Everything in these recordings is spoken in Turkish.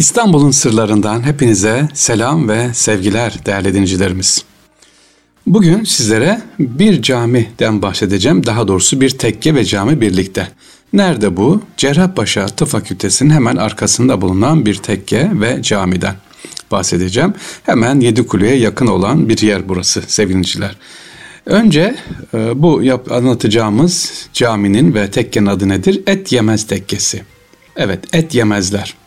İstanbul'un sırlarından hepinize selam ve sevgiler değerli dinleyicilerimiz. Bugün sizlere bir camiden bahsedeceğim. Daha doğrusu bir tekke ve cami birlikte. Nerede bu? Cerrahpaşa Tıp Fakültesi'nin hemen arkasında bulunan bir tekke ve camiden bahsedeceğim. Hemen Yedikule'ye yakın olan bir yer burası sevgiliciler. Önce e, bu anlatacağımız caminin ve tekkenin adı nedir? Et Yemez Tekkesi. Evet, et yemezler.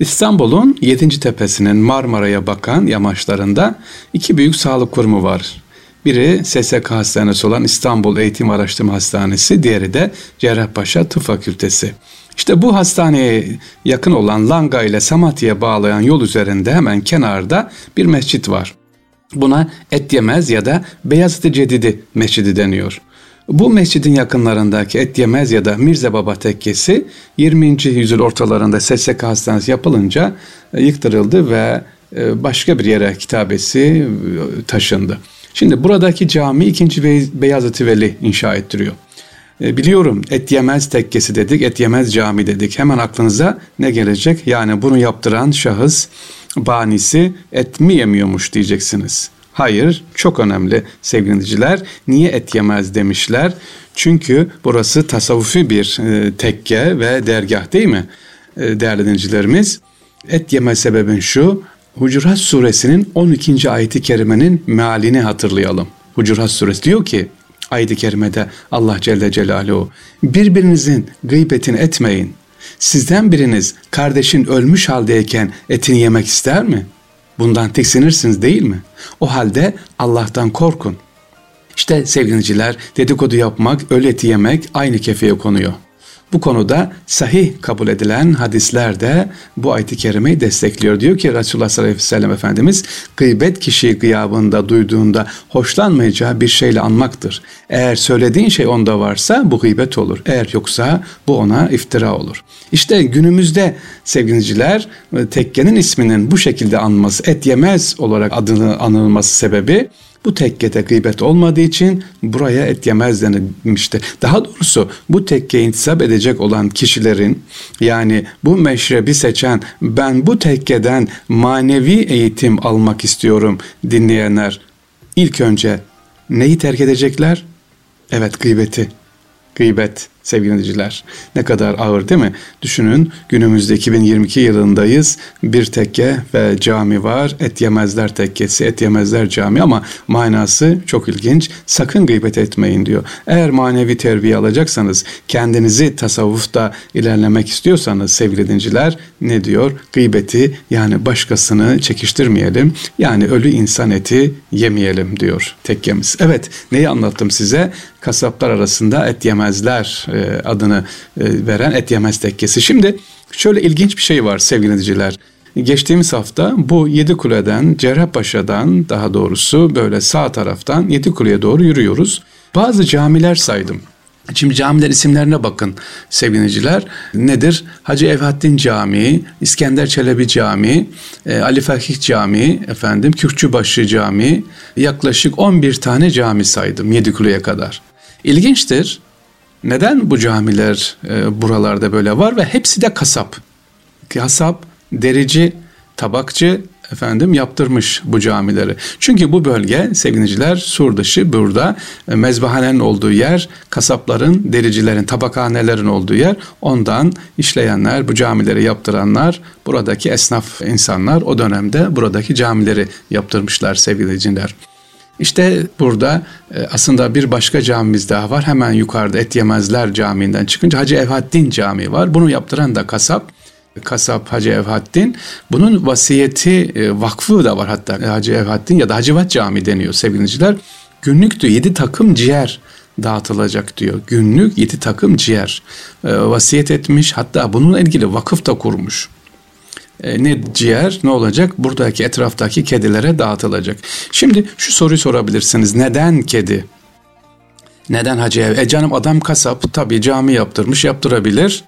İstanbul'un 7. tepesinin Marmara'ya bakan yamaçlarında iki büyük sağlık kurumu var. Biri SSK Hastanesi olan İstanbul Eğitim Araştırma Hastanesi, diğeri de Cerrahpaşa Tıp Fakültesi. İşte bu hastaneye yakın olan Langa ile Samatya'ya bağlayan yol üzerinde hemen kenarda bir mescit var. Buna Et Yemez ya da Beyazıt Cedidi Mescidi deniyor. Bu mescidin yakınlarındaki Et Yemez ya da Mirze Baba Tekkesi 20. yüzyıl ortalarında SSK Hastanesi yapılınca e, yıktırıldı ve e, başka bir yere kitabesi e, taşındı. Şimdi buradaki cami 2. Beyazıt Veli inşa ettiriyor. Biliyorum et yemez tekkesi dedik, et yemez cami dedik. Hemen aklınıza ne gelecek? Yani bunu yaptıran şahıs banisi et mi yemiyormuş diyeceksiniz. Hayır, çok önemli sevgili dinleyiciler. Niye et yemez demişler? Çünkü burası tasavvufi bir e, tekke ve dergah değil mi? E, değerli dinleyicilerimiz. Et yeme sebebin şu, Hucurat suresinin 12. ayeti kerimenin mealini hatırlayalım. Hucurat suresi diyor ki, ayet-i kerimede Allah Celle Celaluhu, birbirinizin gıybetini etmeyin. Sizden biriniz kardeşin ölmüş haldeyken etini yemek ister mi?'' Bundan tiksinirsiniz değil mi? O halde Allah'tan korkun. İşte sevgiliciler dedikodu yapmak, öyle eti yemek aynı kefeye konuyor. Bu konuda sahih kabul edilen hadisler de bu ayet-i kerimeyi destekliyor. Diyor ki Resulullah sallallahu aleyhi ve sellem Efendimiz gıybet kişi gıyabında duyduğunda hoşlanmayacağı bir şeyle anmaktır. Eğer söylediğin şey onda varsa bu gıybet olur. Eğer yoksa bu ona iftira olur. İşte günümüzde sevgiliciler tekkenin isminin bu şekilde anması et yemez olarak adını anılması sebebi bu tekkede gıybet olmadığı için buraya et yemez denilmişti. Daha doğrusu bu tekkeye intisap edecek olan kişilerin yani bu meşrebi seçen ben bu tekkeden manevi eğitim almak istiyorum dinleyenler ilk önce neyi terk edecekler? Evet gıybeti. Gıybet sevgili dinleyiciler. Ne kadar ağır değil mi? Düşünün günümüzde 2022 yılındayız. Bir tekke ve cami var. Et yemezler tekkesi, et yemezler cami ama manası çok ilginç. Sakın gıybet etmeyin diyor. Eğer manevi terbiye alacaksanız, kendinizi tasavvufta ilerlemek istiyorsanız sevgili dinciler ne diyor? Gıybeti yani başkasını çekiştirmeyelim. Yani ölü insan eti yemeyelim diyor tekkemiz. Evet neyi anlattım size? Kasaplar arasında et yemezler e, adını e, veren et yemez tekkesi. Şimdi şöyle ilginç bir şey var sevgili dinleyiciler. Geçtiğimiz hafta bu Yedi Kule'den, Cerrahpaşa'dan daha doğrusu böyle sağ taraftan Yedi Kule'ye doğru yürüyoruz. Bazı camiler saydım. Şimdi camiler isimlerine bakın sevgiliciler. Nedir? Hacı Evhaddin Camii, İskender Çelebi Camii, e, Ali Fakih Camii, efendim Kürkçübaşı Camii, yaklaşık 11 tane cami saydım Yedikule'ye kadar. İlginçtir. Neden bu camiler e, buralarda böyle var ve hepsi de kasap. Kasap, derici, tabakçı efendim yaptırmış bu camileri. Çünkü bu bölge sevgiliciler sur dışı burada e, mezbahanenin olduğu yer, kasapların, dericilerin, tabakhanelerin olduğu yer. Ondan işleyenler, bu camileri yaptıranlar, buradaki esnaf insanlar o dönemde buradaki camileri yaptırmışlar sevgiliciler. İşte burada e, aslında bir başka camimiz daha var. Hemen yukarıda Et Yemezler Camii'nden çıkınca Hacı Evhaddin Camii var. Bunu yaptıran da kasap. Kasap Hacı Evhaddin. Bunun vasiyeti e, vakfı da var hatta Hacı Evhaddin ya da Hacıvat Camii deniyor sevgiliciler. Günlük diyor 7 takım ciğer dağıtılacak diyor. Günlük 7 takım ciğer e, vasiyet etmiş. Hatta bununla ilgili vakıf da kurmuş e, ne ciğer ne olacak? Buradaki etraftaki kedilere dağıtılacak. Şimdi şu soruyu sorabilirsiniz. Neden kedi? Neden hacı ev? E canım adam kasap tabii cami yaptırmış yaptırabilir.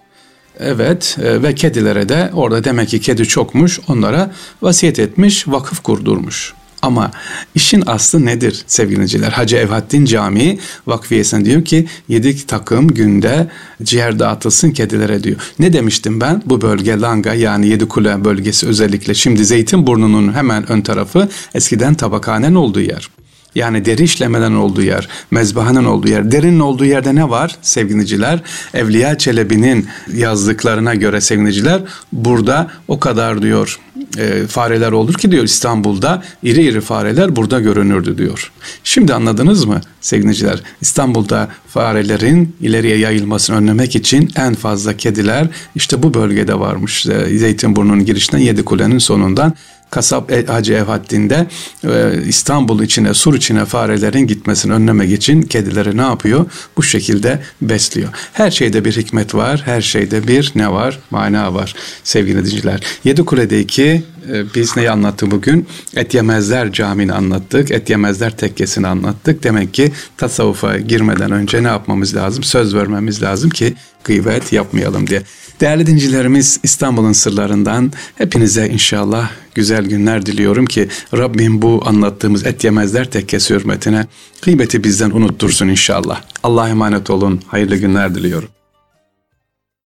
Evet e, ve kedilere de orada demek ki kedi çokmuş onlara vasiyet etmiş vakıf kurdurmuş. Ama işin aslı nedir sevgili dinleyiciler? Hacı Evhaddin Camii Vakfiyesi'ne diyor ki yedi takım günde ciğer dağıtılsın kedilere diyor. Ne demiştim ben? Bu bölge Langa yani Yedikule bölgesi özellikle şimdi Zeytinburnu'nun hemen ön tarafı eskiden tabakhanen olduğu yer. Yani deri işlemeden olduğu yer, mezbahanın olduğu yer. Derinin olduğu yerde ne var sevgiliciler? Evliya Çelebi'nin yazdıklarına göre sevgiliciler burada o kadar diyor e, fareler olur ki diyor İstanbul'da iri iri fareler burada görünürdü diyor. Şimdi anladınız mı sevgiliciler? İstanbul'da farelerin ileriye yayılmasını önlemek için en fazla kediler işte bu bölgede varmış. E, Zeytinburnu'nun girişinden Yedikule'nin sonundan Kasap e, Hacı Evhaddin'de e, İstanbul içine, Sur içine farelerin gitmesini önlemek için kedileri ne yapıyor? Bu şekilde besliyor. Her şeyde bir hikmet var, her şeyde bir ne var? Mana var sevgili dinleyiciler. Yedikule'deki e, biz neyi anlattık bugün? Et Yemezler Camii'ni anlattık, Et Yemezler Tekkesi'ni anlattık. Demek ki tasavvufa girmeden önce ne yapmamız lazım? Söz vermemiz lazım ki gıybet yapmayalım diye. Değerli dincilerimiz İstanbul'un sırlarından hepinize inşallah güzel günler diliyorum ki Rabbim bu anlattığımız et yemezler tekkesi hürmetine gıybeti bizden unuttursun inşallah. Allah'a emanet olun. Hayırlı günler diliyorum.